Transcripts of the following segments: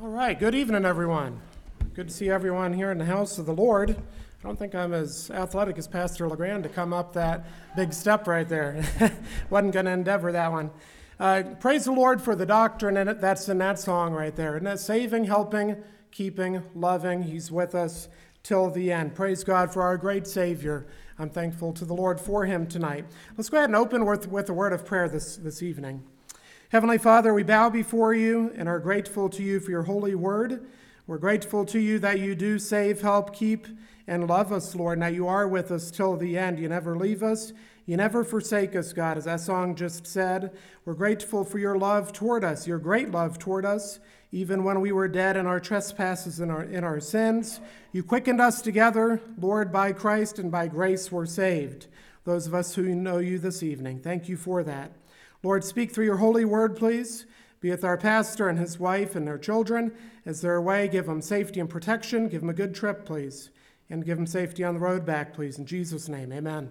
All right, good evening, everyone. Good to see everyone here in the house of the Lord. I don't think I'm as athletic as Pastor LeGrand to come up that big step right there. Wasn't going to endeavor that one. Uh, praise the Lord for the doctrine in it. That's in that song right there. Isn't that saving, helping, keeping, loving? He's with us till the end. Praise God for our great Savior. I'm thankful to the Lord for him tonight. Let's go ahead and open with, with a word of prayer this, this evening. Heavenly Father, we bow before you and are grateful to you for your holy word. We're grateful to you that you do save, help, keep, and love us, Lord. Now you are with us till the end. You never leave us. You never forsake us, God, as that song just said. We're grateful for your love toward us, your great love toward us, even when we were dead in our trespasses and our, in our sins. You quickened us together, Lord, by Christ, and by grace we're saved. Those of us who know you this evening, thank you for that. Lord, speak through your holy word, please. Be with our pastor and his wife and their children. As they're away, give them safety and protection. Give them a good trip, please. And give them safety on the road back, please. In Jesus' name, amen.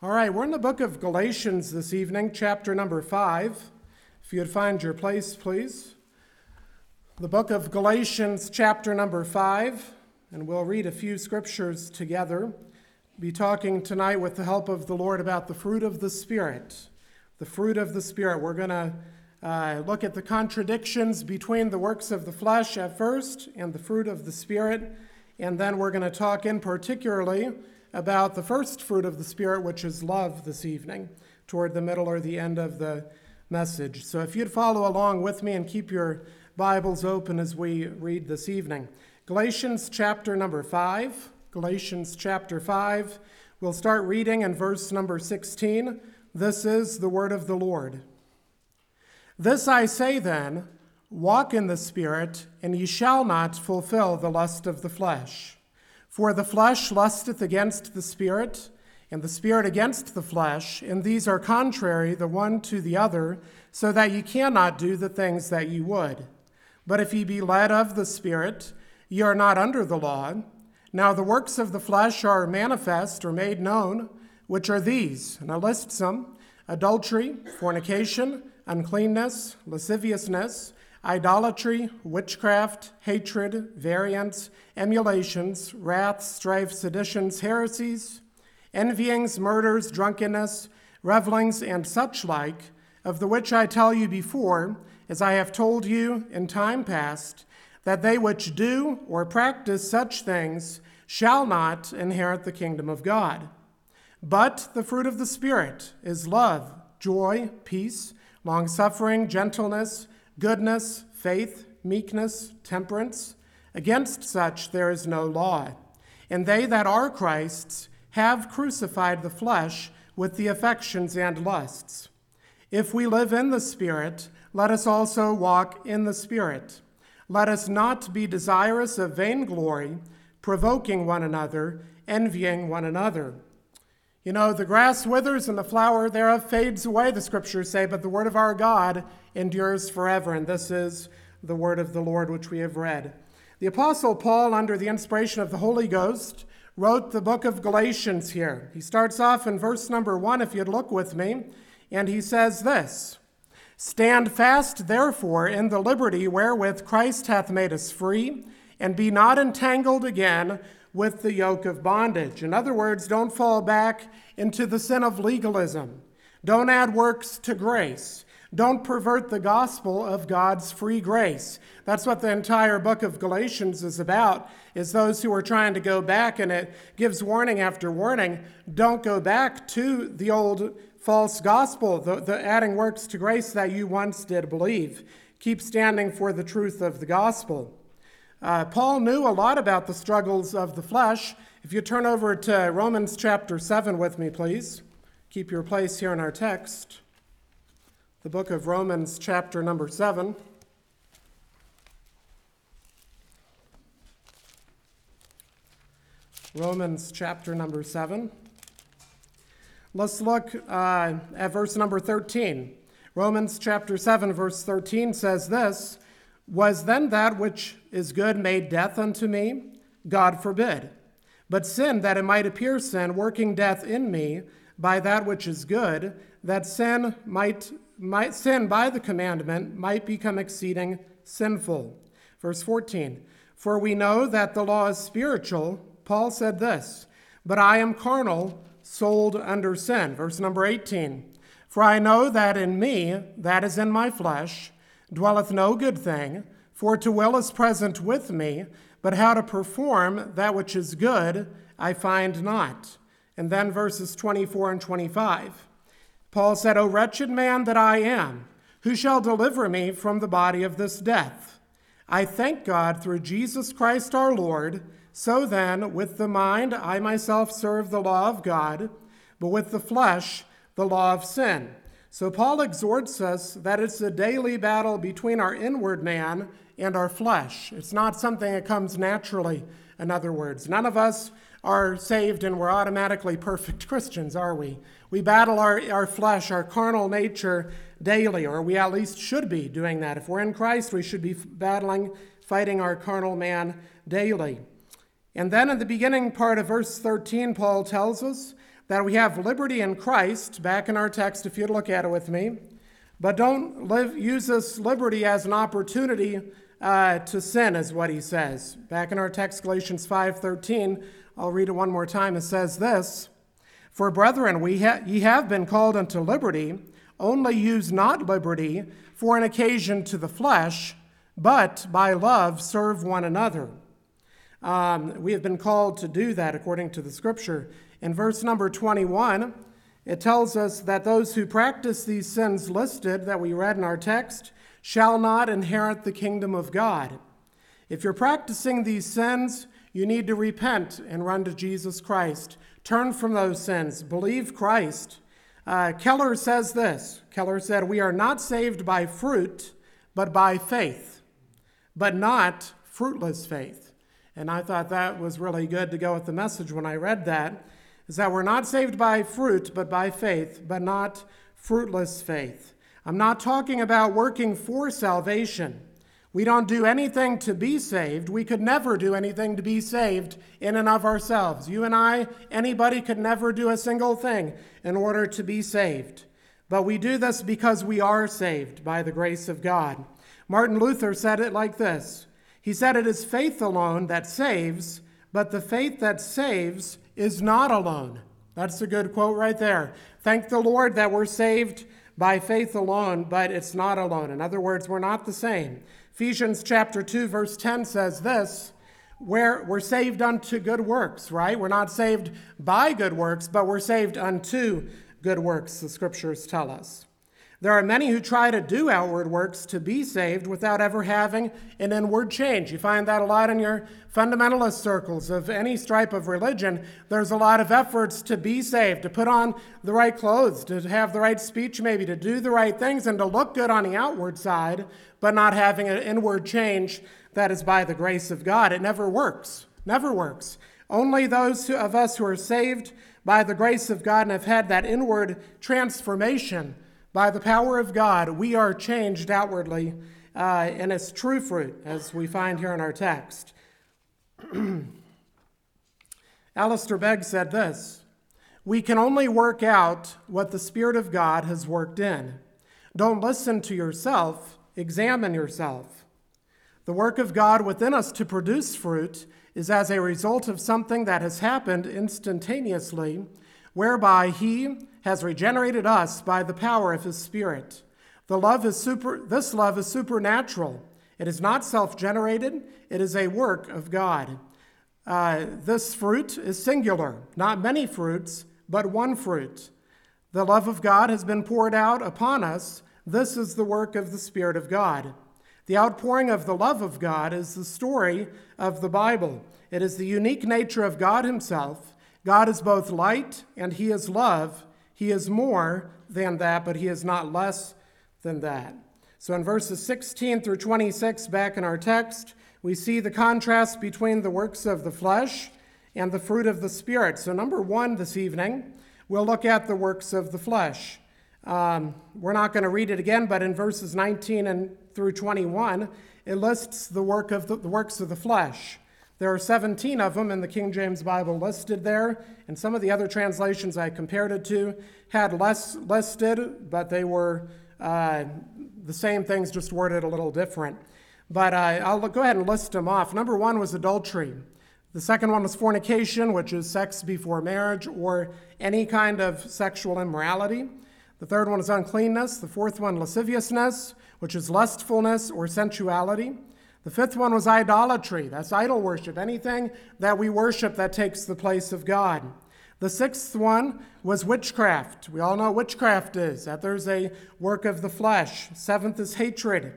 All right, we're in the book of Galatians this evening, chapter number five. If you'd find your place, please. The book of Galatians, chapter number five, and we'll read a few scriptures together. Be talking tonight with the help of the Lord about the fruit of the Spirit the fruit of the Spirit. We're going to uh, look at the contradictions between the works of the flesh at first and the fruit of the Spirit. And then we're going to talk in particularly about the first fruit of the Spirit, which is love, this evening, toward the middle or the end of the message. So if you'd follow along with me and keep your Bibles open as we read this evening. Galatians chapter number 5. Galatians chapter 5. We'll start reading in verse number 16 this is the word of the Lord. This I say then walk in the Spirit, and ye shall not fulfill the lust of the flesh. For the flesh lusteth against the Spirit, and the Spirit against the flesh, and these are contrary the one to the other, so that ye cannot do the things that ye would. But if ye be led of the Spirit, ye are not under the law. Now the works of the flesh are manifest or made known which are these, and I list some adultery, fornication, uncleanness, lasciviousness, idolatry, witchcraft, hatred, variance, emulations, wrath, strife, seditions, heresies, envyings, murders, drunkenness, revelings, and such like, of the which I tell you before, as I have told you in time past, that they which do or practice such things shall not inherit the kingdom of God. But the fruit of the Spirit is love, joy, peace, long suffering, gentleness, goodness, faith, meekness, temperance. Against such there is no law. And they that are Christ's have crucified the flesh with the affections and lusts. If we live in the Spirit, let us also walk in the Spirit. Let us not be desirous of vainglory, provoking one another, envying one another. You know, the grass withers and the flower thereof fades away, the scriptures say, but the word of our God endures forever. And this is the word of the Lord which we have read. The Apostle Paul, under the inspiration of the Holy Ghost, wrote the book of Galatians here. He starts off in verse number one, if you'd look with me, and he says this Stand fast, therefore, in the liberty wherewith Christ hath made us free, and be not entangled again with the yoke of bondage. In other words, don't fall back into the sin of legalism. Don't add works to grace. Don't pervert the gospel of God's free grace. That's what the entire book of Galatians is about, is those who are trying to go back, and it gives warning after warning. Don't go back to the old false gospel, the, the adding works to grace that you once did believe. Keep standing for the truth of the gospel. Uh, Paul knew a lot about the struggles of the flesh. If you turn over to Romans chapter 7 with me, please, keep your place here in our text. The book of Romans, chapter number 7. Romans chapter number 7. Let's look uh, at verse number 13. Romans chapter 7, verse 13 says this was then that which is good made death unto me? God forbid. But sin, that it might appear sin, working death in me by that which is good, that sin might, might sin by the commandment might become exceeding sinful. Verse 14 For we know that the law is spiritual. Paul said this, but I am carnal, sold under sin. Verse number 18 For I know that in me, that is in my flesh, dwelleth no good thing, for to will is present with me, but how to perform that which is good I find not. And then verses 24 and 25. Paul said, O wretched man that I am, who shall deliver me from the body of this death? I thank God through Jesus Christ our Lord. So then, with the mind, I myself serve the law of God, but with the flesh, the law of sin. So Paul exhorts us that it's a daily battle between our inward man and our flesh. It's not something that comes naturally, in other words. None of us are saved and we're automatically perfect Christians, are we? We battle our, our flesh, our carnal nature daily, or we at least should be doing that. If we're in Christ, we should be battling, fighting our carnal man daily. And then in the beginning part of verse 13, Paul tells us that we have liberty in Christ, back in our text, if you'd look at it with me. But don't live, use this liberty as an opportunity uh, to sin, is what he says. Back in our text, Galatians 5:13, I'll read it one more time. It says this: For brethren, we ha- ye have been called unto liberty. Only use not liberty for an occasion to the flesh, but by love serve one another. Um, we have been called to do that according to the scripture. In verse number 21, it tells us that those who practice these sins listed that we read in our text shall not inherit the kingdom of God. If you're practicing these sins, you need to repent and run to Jesus Christ. Turn from those sins. Believe Christ. Uh, Keller says this Keller said, We are not saved by fruit, but by faith, but not fruitless faith. And I thought that was really good to go with the message when I read that, is that we're not saved by fruit, but by faith, but not fruitless faith. I'm not talking about working for salvation. We don't do anything to be saved. We could never do anything to be saved in and of ourselves. You and I, anybody could never do a single thing in order to be saved. But we do this because we are saved by the grace of God. Martin Luther said it like this he said, It is faith alone that saves, but the faith that saves is not alone. That's a good quote right there. Thank the Lord that we're saved by faith alone, but it's not alone. In other words, we're not the same. Ephesians chapter 2, verse 10 says this where we're saved unto good works, right? We're not saved by good works, but we're saved unto good works, the scriptures tell us. There are many who try to do outward works to be saved without ever having an inward change. You find that a lot in your fundamentalist circles of any stripe of religion. There's a lot of efforts to be saved, to put on the right clothes, to have the right speech, maybe, to do the right things, and to look good on the outward side, but not having an inward change that is by the grace of God. It never works. Never works. Only those of us who are saved by the grace of God and have had that inward transformation by the power of God, we are changed outwardly, uh, and it's true fruit, as we find here in our text. Alistair Begg said this We can only work out what the Spirit of God has worked in. Don't listen to yourself, examine yourself. The work of God within us to produce fruit is as a result of something that has happened instantaneously, whereby He has regenerated us by the power of his spirit. The love is super, this love is supernatural. It is not self generated, it is a work of God. Uh, this fruit is singular, not many fruits, but one fruit. The love of God has been poured out upon us. This is the work of the Spirit of God. The outpouring of the love of God is the story of the Bible. It is the unique nature of God Himself. God is both light and He is love, he is more than that, but he is not less than that. So in verses 16 through 26, back in our text, we see the contrast between the works of the flesh and the fruit of the Spirit. So, number one this evening, we'll look at the works of the flesh. Um, we're not going to read it again, but in verses 19 and through 21, it lists the work of the, the works of the flesh. There are 17 of them in the King James Bible listed there, and some of the other translations I compared it to had less listed, but they were uh, the same things, just worded a little different. but uh, I'll go ahead and list them off. Number one was adultery. The second one was fornication, which is sex before marriage or any kind of sexual immorality. The third one is uncleanness. The fourth one, lasciviousness, which is lustfulness or sensuality. The fifth one was idolatry. That's idol worship, anything that we worship that takes the place of God. The sixth one was witchcraft. We all know witchcraft is, that there's a work of the flesh. Seventh is hatred.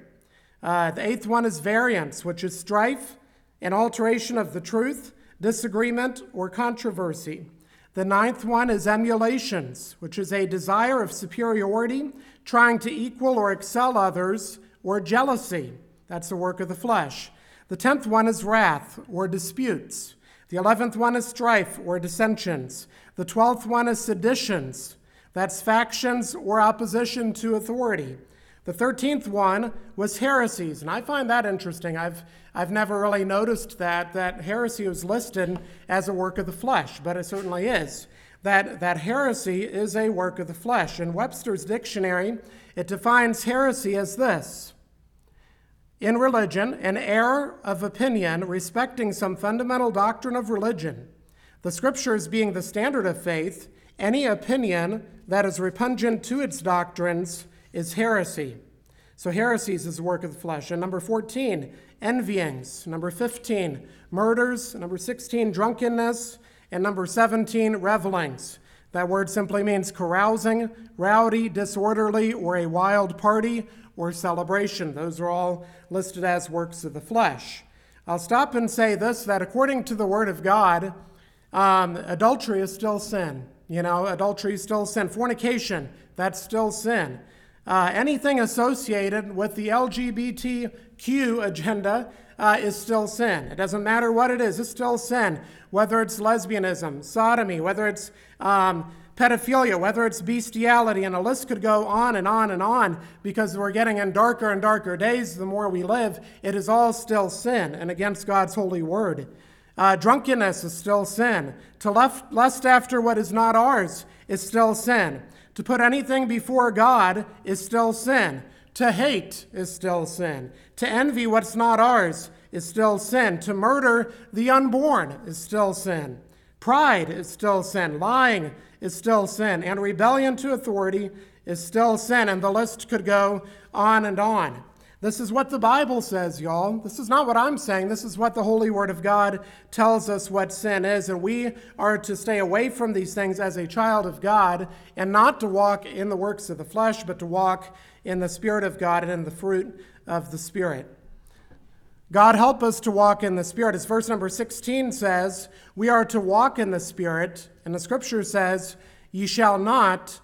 Uh, the eighth one is variance, which is strife an alteration of the truth, disagreement, or controversy. The ninth one is emulations, which is a desire of superiority, trying to equal or excel others, or jealousy. That's the work of the flesh. The tenth one is wrath, or disputes. The eleventh one is strife, or dissensions. The twelfth one is seditions. That's factions or opposition to authority. The 13th one was heresies, and I find that interesting. I've, I've never really noticed that, that heresy was listed as a work of the flesh, but it certainly is. That, that heresy is a work of the flesh. In Webster's dictionary, it defines heresy as this In religion, an error of opinion respecting some fundamental doctrine of religion, the scriptures being the standard of faith, any opinion that is repugnant to its doctrines is heresy. So, heresies is the work of the flesh. And number 14, envyings. Number 15, murders. Number 16, drunkenness. And number 17, revelings. That word simply means carousing, rowdy, disorderly, or a wild party or celebration. Those are all listed as works of the flesh. I'll stop and say this that according to the Word of God, um, adultery is still sin. You know, adultery is still sin. Fornication, that's still sin. Uh, anything associated with the LGBTQ agenda uh, is still sin. It doesn't matter what it is, it's still sin. Whether it's lesbianism, sodomy, whether it's um, pedophilia, whether it's bestiality, and a list could go on and on and on because we're getting in darker and darker days the more we live. It is all still sin and against God's holy word. Uh, drunkenness is still sin. To lust after what is not ours is still sin. To put anything before God is still sin. To hate is still sin. To envy what's not ours is still sin. To murder the unborn is still sin. Pride is still sin. Lying is still sin. And rebellion to authority is still sin. And the list could go on and on. This is what the Bible says, y'all. This is not what I'm saying. This is what the Holy Word of God tells us what sin is. And we are to stay away from these things as a child of God and not to walk in the works of the flesh, but to walk in the Spirit of God and in the fruit of the Spirit. God help us to walk in the Spirit. As verse number 16 says, we are to walk in the Spirit. And the scripture says, Ye shall not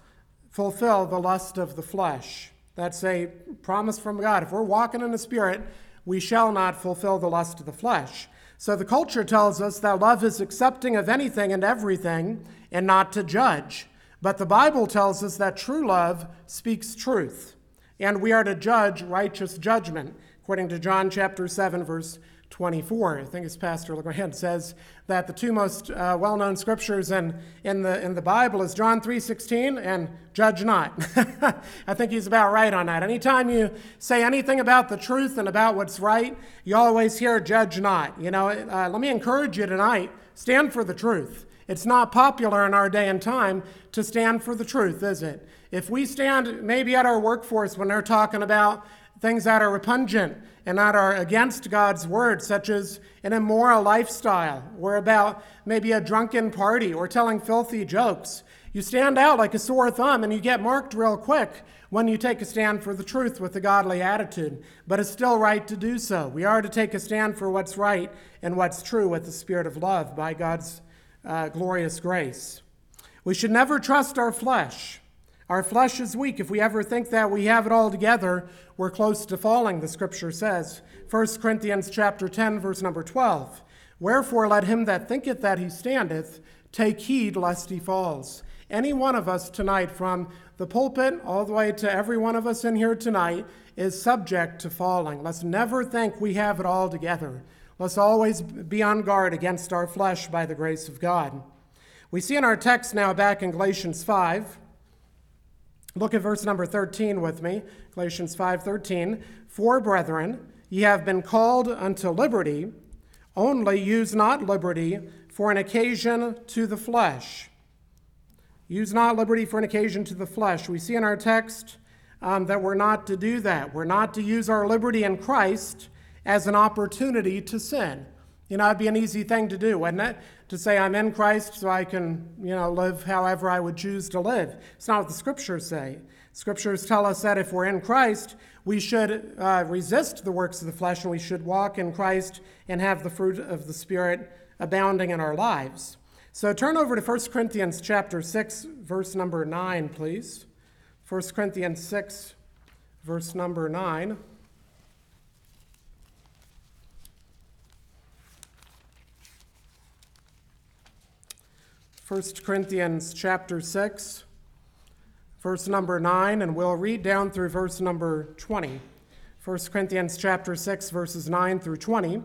fulfill the lust of the flesh. That's a promise from God. If we're walking in the Spirit, we shall not fulfill the lust of the flesh. So the culture tells us that love is accepting of anything and everything and not to judge. But the Bible tells us that true love speaks truth, and we are to judge righteous judgment, according to John chapter 7, verse 24. I think it's Pastor LeGrand says that the two most uh, well-known scriptures in, in, the, in the Bible is John 3.16 and judge not. I think he's about right on that. Anytime you say anything about the truth and about what's right, you always hear judge not. You know, uh, let me encourage you tonight, stand for the truth. It's not popular in our day and time to stand for the truth, is it? If we stand maybe at our workforce when they're talking about things that are repugnant and that are against God's word, such as an immoral lifestyle, or about maybe a drunken party, or telling filthy jokes. You stand out like a sore thumb and you get marked real quick when you take a stand for the truth with a godly attitude. But it's still right to do so. We are to take a stand for what's right and what's true with the spirit of love by God's uh, glorious grace. We should never trust our flesh. Our flesh is weak. If we ever think that we have it all together, we're close to falling, the scripture says. 1 Corinthians chapter 10, verse number 12. Wherefore let him that thinketh that he standeth take heed lest he falls. Any one of us tonight, from the pulpit all the way to every one of us in here tonight, is subject to falling. Let's never think we have it all together. Let's always be on guard against our flesh by the grace of God. We see in our text now back in Galatians 5, Look at verse number 13 with me. Galatians 5:13. For brethren, ye have been called unto liberty, only use not liberty for an occasion to the flesh. Use not liberty for an occasion to the flesh. We see in our text um, that we're not to do that. We're not to use our liberty in Christ as an opportunity to sin. You know, it'd be an easy thing to do, wouldn't it? To say, I'm in Christ so I can, you know, live however I would choose to live. It's not what the scriptures say. Scriptures tell us that if we're in Christ, we should uh, resist the works of the flesh and we should walk in Christ and have the fruit of the Spirit abounding in our lives. So turn over to 1 Corinthians chapter 6, verse number 9, please. 1 Corinthians 6, verse number 9. 1 Corinthians chapter 6, verse number 9, and we'll read down through verse number 20. 1 Corinthians chapter 6, verses 9 through 20.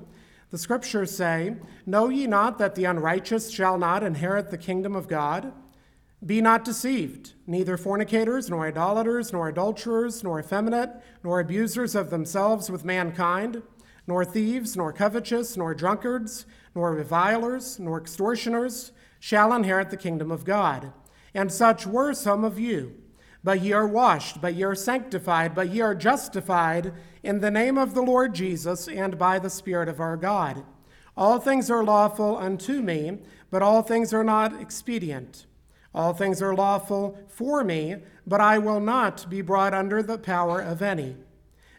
The scriptures say, Know ye not that the unrighteous shall not inherit the kingdom of God? Be not deceived, neither fornicators, nor idolaters, nor adulterers, nor effeminate, nor abusers of themselves with mankind, nor thieves, nor covetous, nor drunkards, nor revilers, nor extortioners shall inherit the kingdom of God. And such were some of you. But ye are washed, but ye are sanctified, but ye are justified in the name of the Lord Jesus and by the Spirit of our God. All things are lawful unto me, but all things are not expedient. All things are lawful for me, but I will not be brought under the power of any.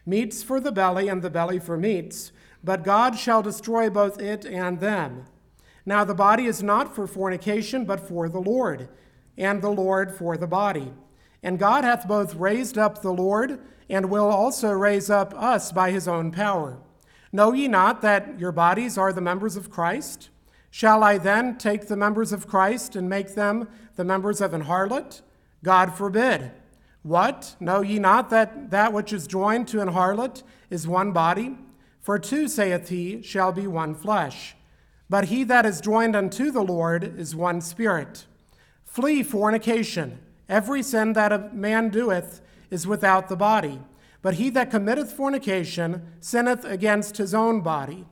Meats for the belly, and the belly for meats, but God shall destroy both it and them. Now the body is not for fornication, but for the Lord, and the Lord for the body. And God hath both raised up the Lord, and will also raise up us by his own power. Know ye not that your bodies are the members of Christ? Shall I then take the members of Christ and make them the members of an harlot? God forbid. What? Know ye not that that which is joined to an harlot is one body? For two, saith he, shall be one flesh. But he that is joined unto the Lord is one spirit. Flee fornication. Every sin that a man doeth is without the body. But he that committeth fornication sinneth against his own body.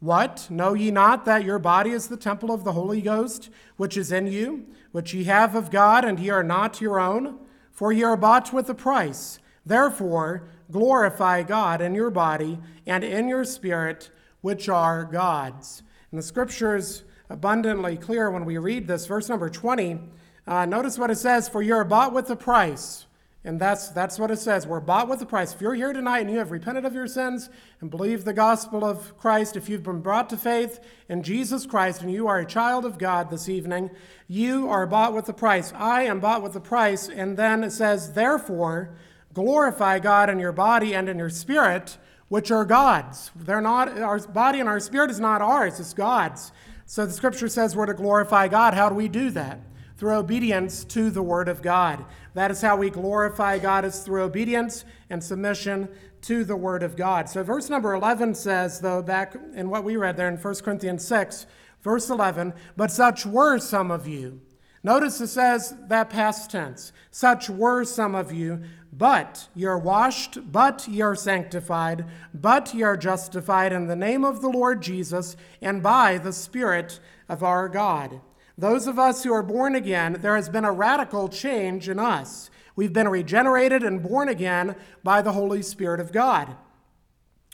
What? Know ye not that your body is the temple of the Holy Ghost, which is in you, which ye have of God, and ye are not your own? For ye are bought with a price. Therefore, glorify God in your body and in your spirit, which are God's. And the scripture is abundantly clear when we read this. Verse number 20, uh, notice what it says For you're bought with a price. And that's, that's what it says. We're bought with a price. If you're here tonight and you have repented of your sins and believe the gospel of Christ, if you've been brought to faith in Jesus Christ and you are a child of God this evening, you are bought with a price. I am bought with a price. And then it says, Therefore, glorify God in your body and in your spirit which are God's. They're not, our body and our spirit is not ours, it's God's. So the scripture says we're to glorify God. How do we do that? Through obedience to the word of God. That is how we glorify God, is through obedience and submission to the word of God. So verse number 11 says, though, back in what we read there in 1 Corinthians 6, verse 11, but such were some of you. Notice it says that past tense. Such were some of you, but you're washed, but you're sanctified, but you're justified in the name of the Lord Jesus and by the Spirit of our God. Those of us who are born again, there has been a radical change in us. We've been regenerated and born again by the Holy Spirit of God.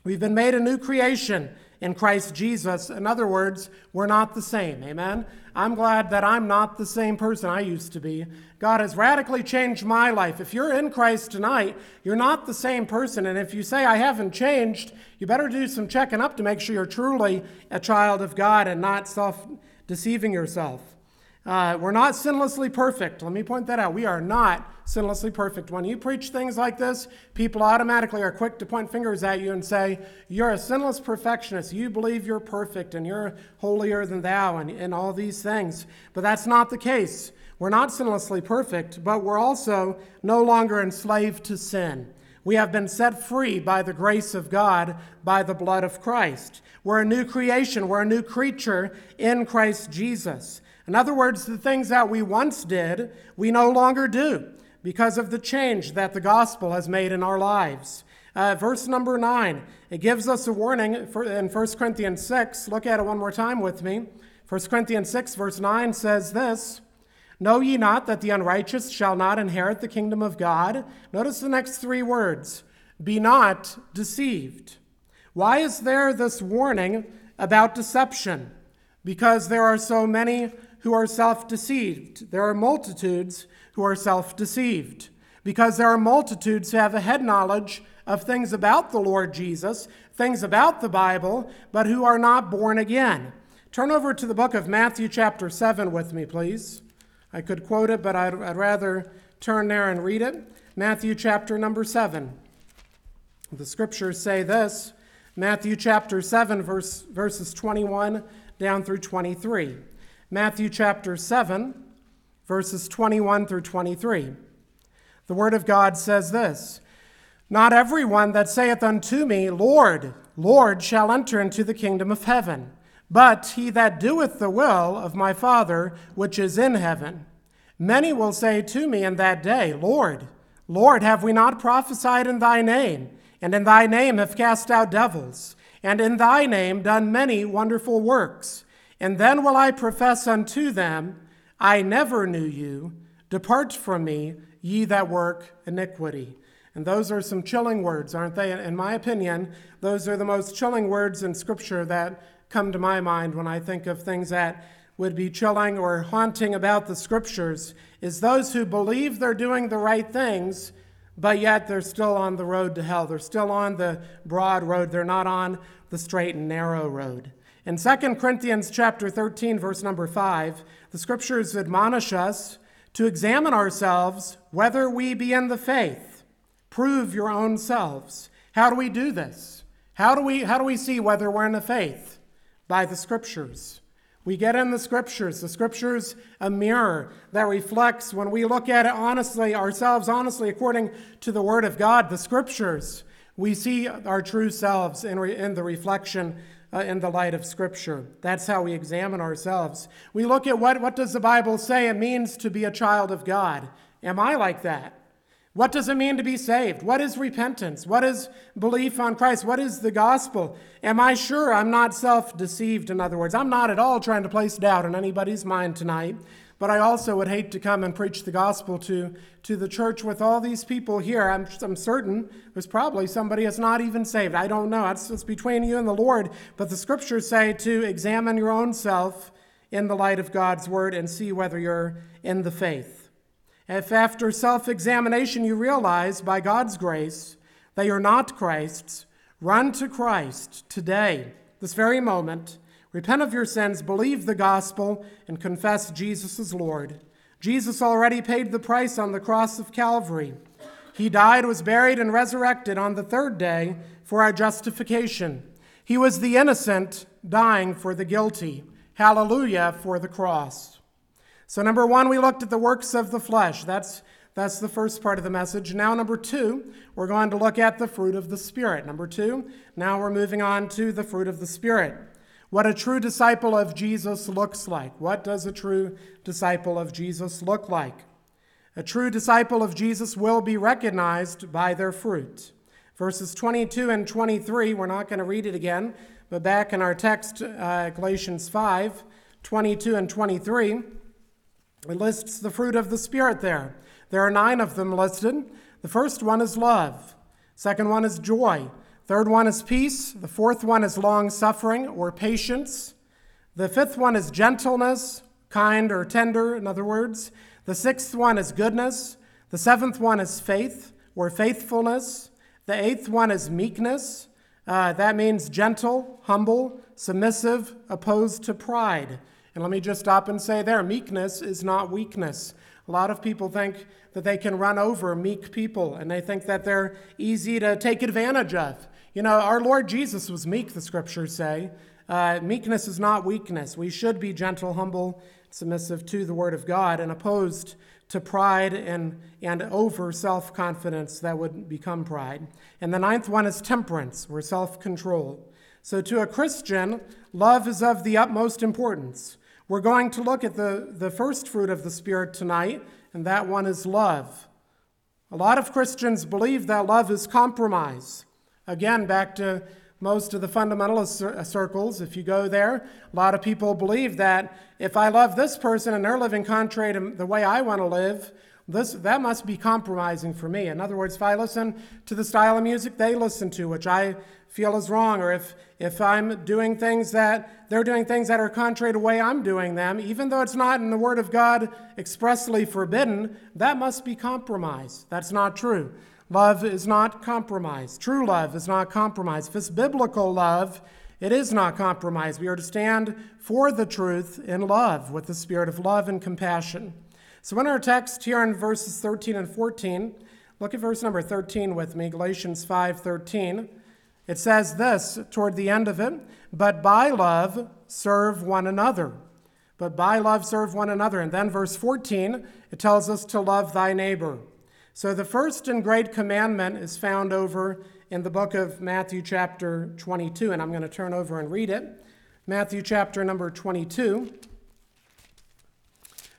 We've been made a new creation in Christ Jesus. In other words, we're not the same. Amen? I'm glad that I'm not the same person I used to be. God has radically changed my life. If you're in Christ tonight, you're not the same person. And if you say, I haven't changed, you better do some checking up to make sure you're truly a child of God and not self deceiving yourself. Uh, we're not sinlessly perfect. Let me point that out. We are not sinlessly perfect. When you preach things like this, people automatically are quick to point fingers at you and say, You're a sinless perfectionist. You believe you're perfect and you're holier than thou and, and all these things. But that's not the case. We're not sinlessly perfect, but we're also no longer enslaved to sin. We have been set free by the grace of God, by the blood of Christ. We're a new creation. We're a new creature in Christ Jesus. In other words, the things that we once did, we no longer do because of the change that the gospel has made in our lives. Uh, verse number 9, it gives us a warning for, in 1 Corinthians 6. Look at it one more time with me. 1 Corinthians 6, verse 9 says this Know ye not that the unrighteous shall not inherit the kingdom of God? Notice the next three words Be not deceived. Why is there this warning about deception? Because there are so many who are self deceived. There are multitudes who are self deceived. Because there are multitudes who have a head knowledge of things about the Lord Jesus, things about the Bible, but who are not born again. Turn over to the book of Matthew, chapter 7, with me, please. I could quote it, but I'd, I'd rather turn there and read it. Matthew, chapter number 7. The scriptures say this Matthew chapter 7, verse, verses 21 down through 23. Matthew chapter 7, verses 21 through 23. The Word of God says this Not everyone that saith unto me, Lord, Lord, shall enter into the kingdom of heaven, but he that doeth the will of my Father which is in heaven. Many will say to me in that day, Lord, Lord, have we not prophesied in thy name, and in thy name have cast out devils, and in thy name done many wonderful works? And then will I profess unto them, I never knew you. Depart from me, ye that work iniquity. And those are some chilling words, aren't they? In my opinion, those are the most chilling words in Scripture that come to my mind when I think of things that would be chilling or haunting about the Scriptures, is those who believe they're doing the right things, but yet they're still on the road to hell. They're still on the broad road. They're not on the straight and narrow road. In 2 Corinthians chapter 13 verse number 5, the scriptures admonish us to examine ourselves whether we be in the faith. Prove your own selves. How do we do this? How do we how do we see whether we're in the faith? By the scriptures. We get in the scriptures. The scriptures a mirror that reflects when we look at it honestly ourselves honestly according to the word of God, the scriptures. We see our true selves in, re, in the reflection uh, in the light of Scripture. That's how we examine ourselves. We look at what, what does the Bible say it means to be a child of God. Am I like that? What does it mean to be saved? What is repentance? What is belief on Christ? What is the gospel? Am I sure I'm not self deceived? In other words, I'm not at all trying to place doubt in anybody's mind tonight. But I also would hate to come and preach the gospel to, to the church with all these people here. I'm, I'm certain there's probably somebody that's not even saved. I don't know. It's, it's between you and the Lord. But the scriptures say to examine your own self in the light of God's word and see whether you're in the faith. If after self examination you realize by God's grace that you're not Christ's, run to Christ today, this very moment Repent of your sins, believe the gospel, and confess Jesus as Lord. Jesus already paid the price on the cross of Calvary. He died, was buried, and resurrected on the third day for our justification. He was the innocent dying for the guilty. Hallelujah for the cross. So, number one, we looked at the works of the flesh. That's, that's the first part of the message. Now, number two, we're going to look at the fruit of the Spirit. Number two, now we're moving on to the fruit of the Spirit what a true disciple of Jesus looks like. What does a true disciple of Jesus look like? A true disciple of Jesus will be recognized by their fruit. Verses 22 and 23, we're not going to read it again, but back in our text, uh, Galatians 5 22 and 23, it lists the fruit of the Spirit there. There are nine of them listed. The first one is love, second one is joy. Third one is peace. The fourth one is long suffering or patience. The fifth one is gentleness, kind or tender, in other words. The sixth one is goodness. The seventh one is faith or faithfulness. The eighth one is meekness. Uh, that means gentle, humble, submissive, opposed to pride. And let me just stop and say there meekness is not weakness. A lot of people think that they can run over meek people and they think that they're easy to take advantage of. You know, our Lord Jesus was meek, the scriptures say. Uh, meekness is not weakness. We should be gentle, humble, submissive to the word of God, and opposed to pride and, and over self confidence that would become pride. And the ninth one is temperance, or self control. So, to a Christian, love is of the utmost importance. We're going to look at the, the first fruit of the Spirit tonight, and that one is love. A lot of Christians believe that love is compromise. Again, back to most of the fundamentalist uh, circles, if you go there, a lot of people believe that if I love this person and they're living contrary to the way I want to live, this, that must be compromising for me. In other words, if I listen to the style of music they listen to, which I feel is wrong, or if, if I'm doing things that they're doing things that are contrary to the way I'm doing them, even though it's not in the Word of God expressly forbidden, that must be compromise. That's not true. Love is not compromise. True love is not compromise. If it's biblical love, it is not compromise. We are to stand for the truth in love with the spirit of love and compassion. So, in our text here in verses 13 and 14, look at verse number 13 with me, Galatians 5:13. It says this toward the end of it, but by love serve one another. But by love serve one another. And then verse 14, it tells us to love thy neighbor. So the first and great commandment is found over in the book of Matthew, chapter 22, and I'm going to turn over and read it. Matthew, chapter number 22.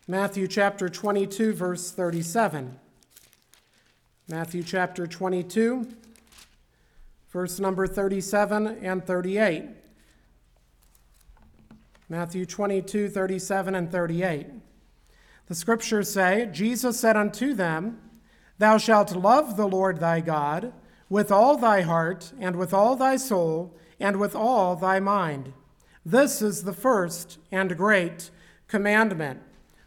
Matthew, chapter 22, verse 37. Matthew, chapter 22, verse number 37 and 38. Matthew 22, 37 and 38. The scriptures say, Jesus said unto them, Thou shalt love the Lord thy God with all thy heart, and with all thy soul, and with all thy mind. This is the first and great commandment.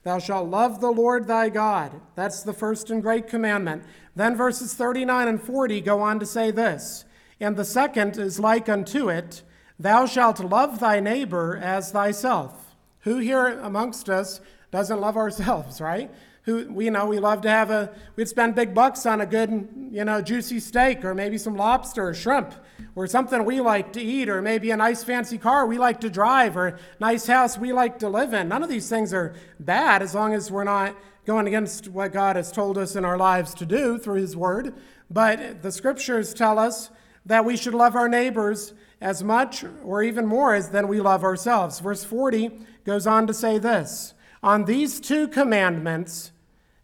Thou shalt love the Lord thy God. That's the first and great commandment. Then verses 39 and 40 go on to say this And the second is like unto it Thou shalt love thy neighbor as thyself. Who here amongst us doesn't love ourselves, right? Who we know we love to have a we'd spend big bucks on a good you know juicy steak or maybe some lobster or shrimp or something we like to eat or maybe a nice fancy car we like to drive or a nice house we like to live in. None of these things are bad as long as we're not going against what god has told us in our lives to do through his word. But the scriptures tell us that we should love our neighbors as much or even more as than we love ourselves. Verse 40 goes on to say this on these two commandments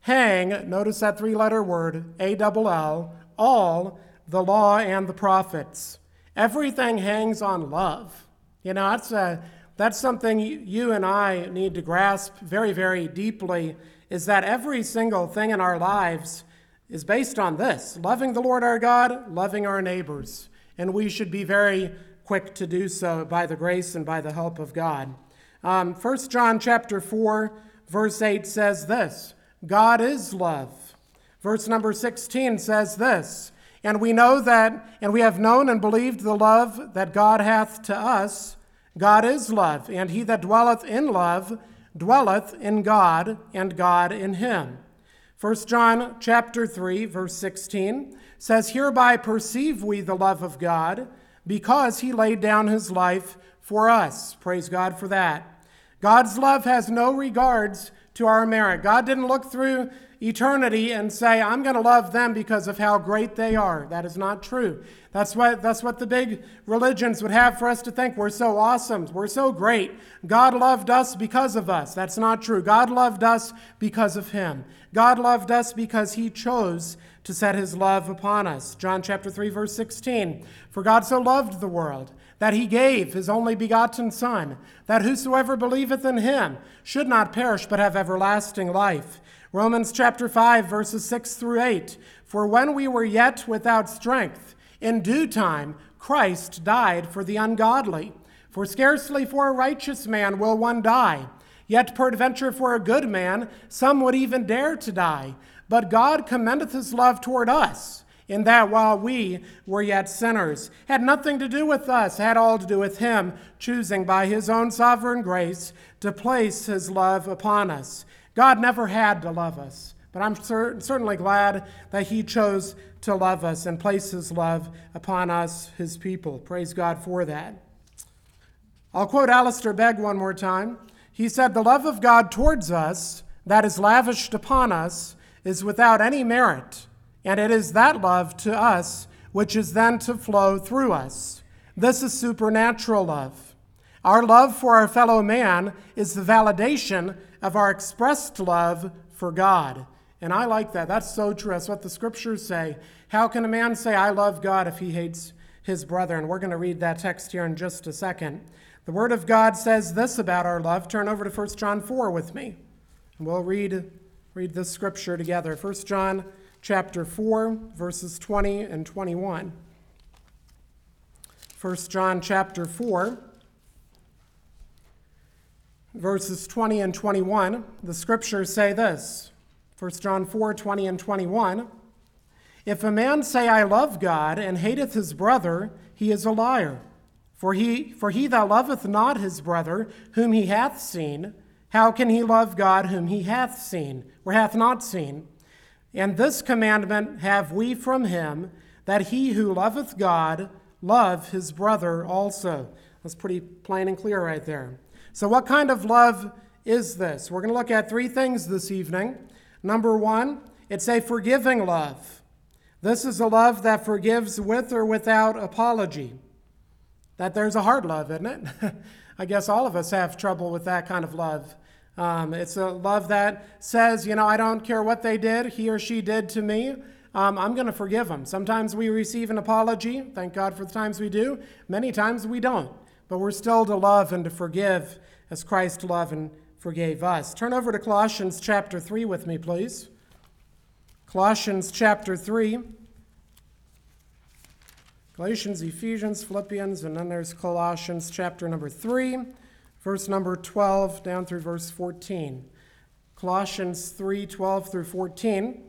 hang, notice that three letter word, A double L, all the law and the prophets. Everything hangs on love. You know, that's, a, that's something you and I need to grasp very, very deeply is that every single thing in our lives is based on this loving the Lord our God, loving our neighbors. And we should be very quick to do so by the grace and by the help of God. Um, 1 John chapter 4, verse 8 says this God is love. Verse number 16 says this And we know that, and we have known and believed the love that God hath to us. God is love, and he that dwelleth in love dwelleth in God, and God in him. 1 John chapter 3 verse 16 says hereby perceive we the love of God because he laid down his life for us. Praise God for that. God's love has no regards to our merit. God didn't look through eternity and say, I'm going to love them because of how great they are. That is not true. That's what, that's what the big religions would have for us to think. We're so awesome. We're so great. God loved us because of us. That's not true. God loved us because of Him. God loved us because He chose to set His love upon us. John chapter 3, verse 16. For God so loved the world that he gave his only begotten Son, that whosoever believeth in him should not perish but have everlasting life. Romans chapter 5, verses 6 through 8. For when we were yet without strength, in due time Christ died for the ungodly. For scarcely for a righteous man will one die, yet peradventure for a good man some would even dare to die. But God commendeth his love toward us in that while we were yet sinners. Had nothing to do with us, had all to do with Him choosing by His own sovereign grace to place His love upon us. God never had to love us, but I'm cer- certainly glad that He chose to love us and place His love upon us, His people. Praise God for that. I'll quote Alistair Begg one more time. He said, The love of God towards us, that is lavished upon us, is without any merit and it is that love to us which is then to flow through us. This is supernatural love. Our love for our fellow man is the validation of our expressed love for God. And I like that. That's so true. That's what the scriptures say. How can a man say, I love God, if he hates his brother? And we're going to read that text here in just a second. The Word of God says this about our love. Turn over to 1 John 4 with me. And we'll read, read this scripture together. 1 John chapter 4, verses 20 and 21. 1 John chapter 4, verses 20 and 21. The scriptures say this 1 John 4, 20 and 21. If a man say, I love God, and hateth his brother, he is a liar. For he, for he that loveth not his brother, whom he hath seen, how can he love God whom he hath seen, or hath not seen? And this commandment have we from him, that he who loveth God love his brother also. That's pretty plain and clear right there. So, what kind of love is this? We're going to look at three things this evening. Number one, it's a forgiving love. This is a love that forgives with or without apology. That there's a hard love, isn't it? I guess all of us have trouble with that kind of love. Um, it's a love that says, you know, I don't care what they did, he or she did to me. Um, I'm going to forgive them. Sometimes we receive an apology. Thank God for the times we do. Many times we don't. But we're still to love and to forgive as Christ loved and forgave us. Turn over to Colossians chapter 3 with me, please. Colossians chapter 3. Galatians, Ephesians, Philippians, and then there's Colossians chapter number 3, verse number 12 down through verse 14. Colossians 3 12 through 14.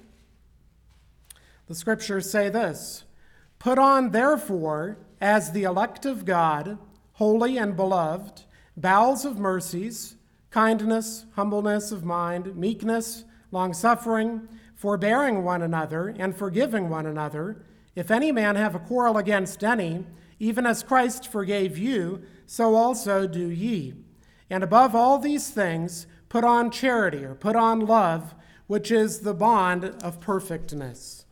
The scriptures say this Put on, therefore, as the elect of God, holy and beloved, bowels of mercies, kindness, humbleness of mind, meekness, longsuffering, forbearing one another, and forgiving one another if any man have a quarrel against any, even as Christ forgave you, so also do ye. And above all these things, put on charity, or put on love, which is the bond of perfectness.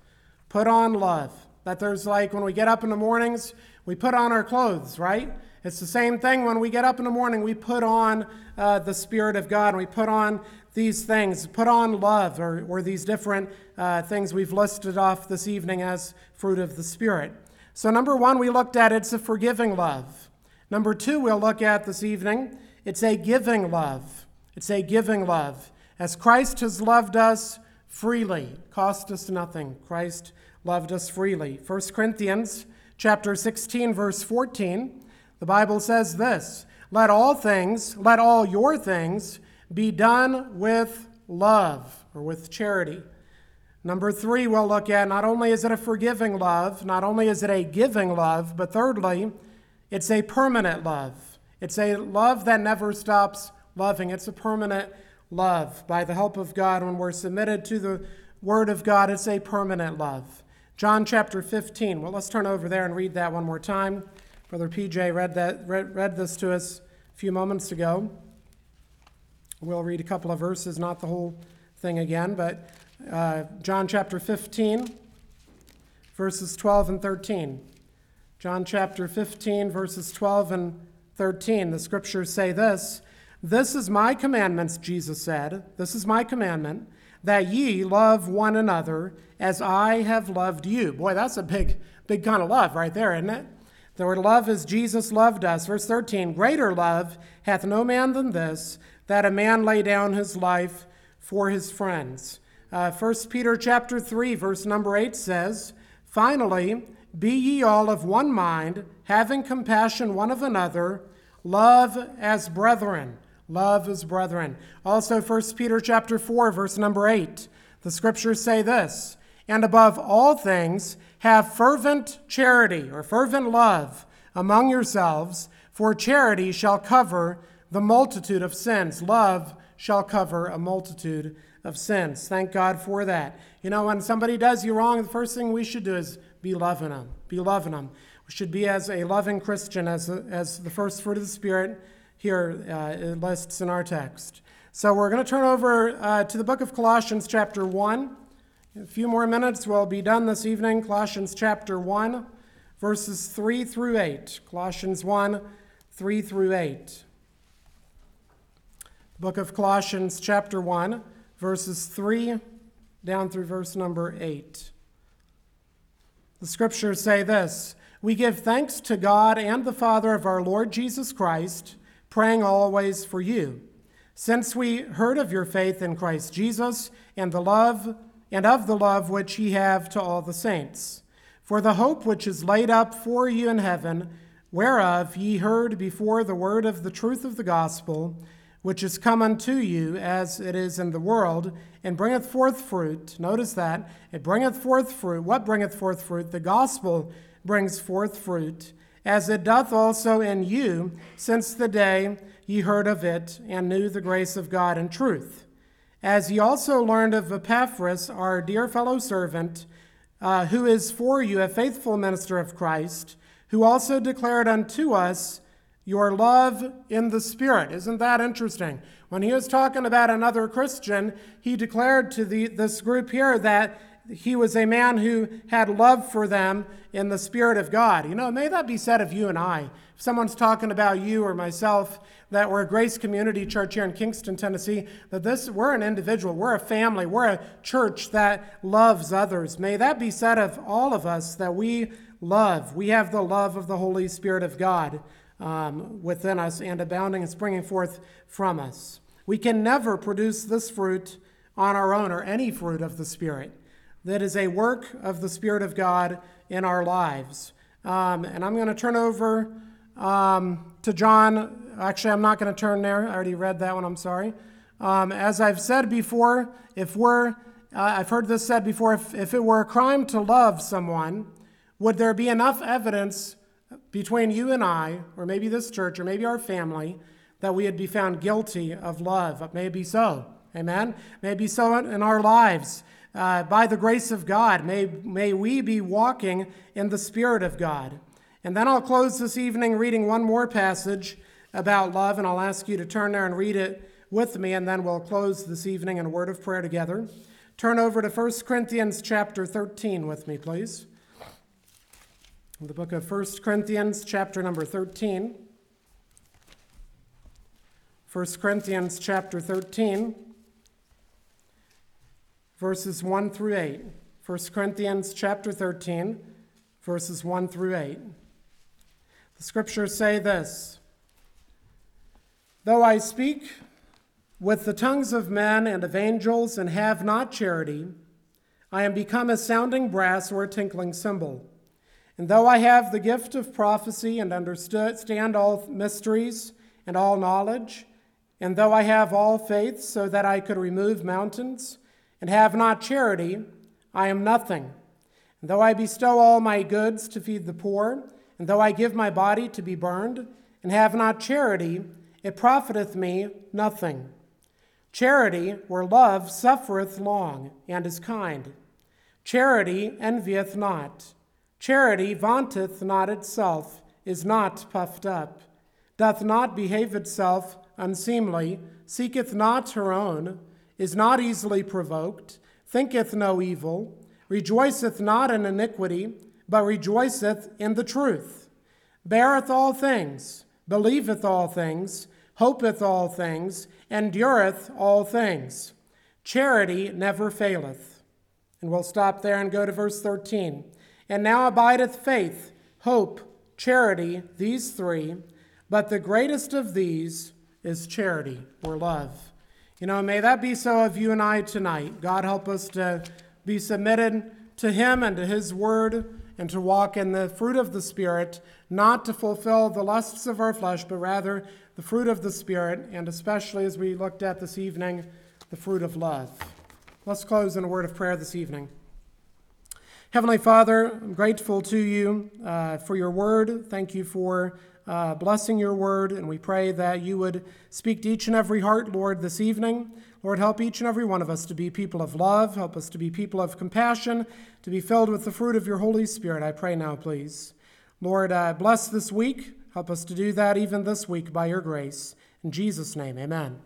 Put on love. That there's like when we get up in the mornings, we put on our clothes, right? It's the same thing when we get up in the morning, we put on uh, the Spirit of God, and we put on these things, put on love, or, or these different uh, things we've listed off this evening as fruit of the Spirit. So, number one, we looked at it's a forgiving love. Number two, we'll look at this evening, it's a giving love. It's a giving love. As Christ has loved us freely, cost us nothing. Christ loved us freely. 1 Corinthians chapter 16, verse 14, the Bible says this Let all things, let all your things, be done with love or with charity. Number three, we'll look at not only is it a forgiving love, not only is it a giving love, but thirdly, it's a permanent love. It's a love that never stops loving. It's a permanent love. By the help of God, when we're submitted to the Word of God, it's a permanent love. John chapter 15. Well, let's turn over there and read that one more time. Brother PJ read, that, read, read this to us a few moments ago. We'll read a couple of verses, not the whole thing again, but uh, John chapter 15, verses 12 and 13. John chapter 15, verses 12 and 13. The scriptures say this This is my commandments, Jesus said. This is my commandment, that ye love one another as I have loved you. Boy, that's a big, big kind of love right there, isn't it? The word love is Jesus loved us. Verse 13 Greater love hath no man than this, that a man lay down his life for his friends. Uh, 1 Peter chapter 3, verse number 8 says, Finally, be ye all of one mind, having compassion one of another, love as brethren. Love as brethren. Also, 1 Peter chapter 4, verse number 8. The scriptures say this, and above all things, have fervent charity or fervent love among yourselves, for charity shall cover the multitude of sins. Love shall cover a multitude of sins. Thank God for that. You know, when somebody does you wrong, the first thing we should do is be loving them. Be loving them. We should be as a loving Christian, as, as the first fruit of the Spirit here uh, lists in our text. So we're going to turn over uh, to the book of Colossians, chapter 1. In a few more minutes, we'll be done this evening. Colossians, chapter 1, verses 3 through 8. Colossians 1, 3 through 8 book of Colossians, chapter 1, verses 3 down through verse number 8. The scriptures say this We give thanks to God and the Father of our Lord Jesus Christ, praying always for you, since we heard of your faith in Christ Jesus and the love and of the love which ye have to all the saints. For the hope which is laid up for you in heaven, whereof ye heard before the word of the truth of the gospel, which is come unto you as it is in the world, and bringeth forth fruit. Notice that. It bringeth forth fruit. What bringeth forth fruit? The gospel brings forth fruit, as it doth also in you, since the day ye heard of it, and knew the grace of God in truth. As ye also learned of Epaphras, our dear fellow servant, uh, who is for you a faithful minister of Christ, who also declared unto us your love in the Spirit. Isn't that interesting? When he was talking about another Christian, he declared to the, this group here that he was a man who had love for them in the Spirit of God. You know, may that be said of you and I. If someone's talking about you or myself, that we're a Grace Community Church here in Kingston, Tennessee, that this we're an individual, we're a family, we're a church that loves others. May that be said of all of us that we love. We have the love of the Holy Spirit of God um, within us and abounding and springing forth from us. We can never produce this fruit on our own or any fruit of the Spirit. That is a work of the Spirit of God in our lives. Um, and I'm going to turn over um, to John. Actually, I'm not going to turn there. I already read that one. I'm sorry. Um, as I've said before, if we're, uh, I've heard this said before, if, if it were a crime to love someone, would there be enough evidence between you and I, or maybe this church, or maybe our family, that we would be found guilty of love. It may be so. Amen. May be so in our lives. Uh, by the grace of God, may, may we be walking in the Spirit of God. And then I'll close this evening reading one more passage about love, and I'll ask you to turn there and read it with me, and then we'll close this evening in a word of prayer together. Turn over to 1 Corinthians chapter 13 with me, please the book of 1 Corinthians, chapter number 13. 1 Corinthians, chapter 13, verses 1 through 8. 1 Corinthians, chapter 13, verses 1 through 8. The scriptures say this Though I speak with the tongues of men and of angels and have not charity, I am become a sounding brass or a tinkling cymbal. And though I have the gift of prophecy and understand all mysteries and all knowledge, and though I have all faith so that I could remove mountains, and have not charity, I am nothing. And though I bestow all my goods to feed the poor, and though I give my body to be burned, and have not charity, it profiteth me nothing. Charity, where love suffereth long and is kind. Charity envieth not. Charity vaunteth not itself, is not puffed up, doth not behave itself unseemly, seeketh not her own, is not easily provoked, thinketh no evil, rejoiceth not in iniquity, but rejoiceth in the truth, beareth all things, believeth all things, hopeth all things, endureth all things. Charity never faileth. And we'll stop there and go to verse 13. And now abideth faith, hope, charity, these three, but the greatest of these is charity or love. You know, may that be so of you and I tonight. God help us to be submitted to Him and to His Word and to walk in the fruit of the Spirit, not to fulfill the lusts of our flesh, but rather the fruit of the Spirit, and especially as we looked at this evening, the fruit of love. Let's close in a word of prayer this evening. Heavenly Father, I'm grateful to you uh, for your word. Thank you for uh, blessing your word, and we pray that you would speak to each and every heart, Lord, this evening. Lord, help each and every one of us to be people of love. Help us to be people of compassion, to be filled with the fruit of your Holy Spirit. I pray now, please. Lord, uh, bless this week. Help us to do that even this week by your grace. In Jesus' name, amen.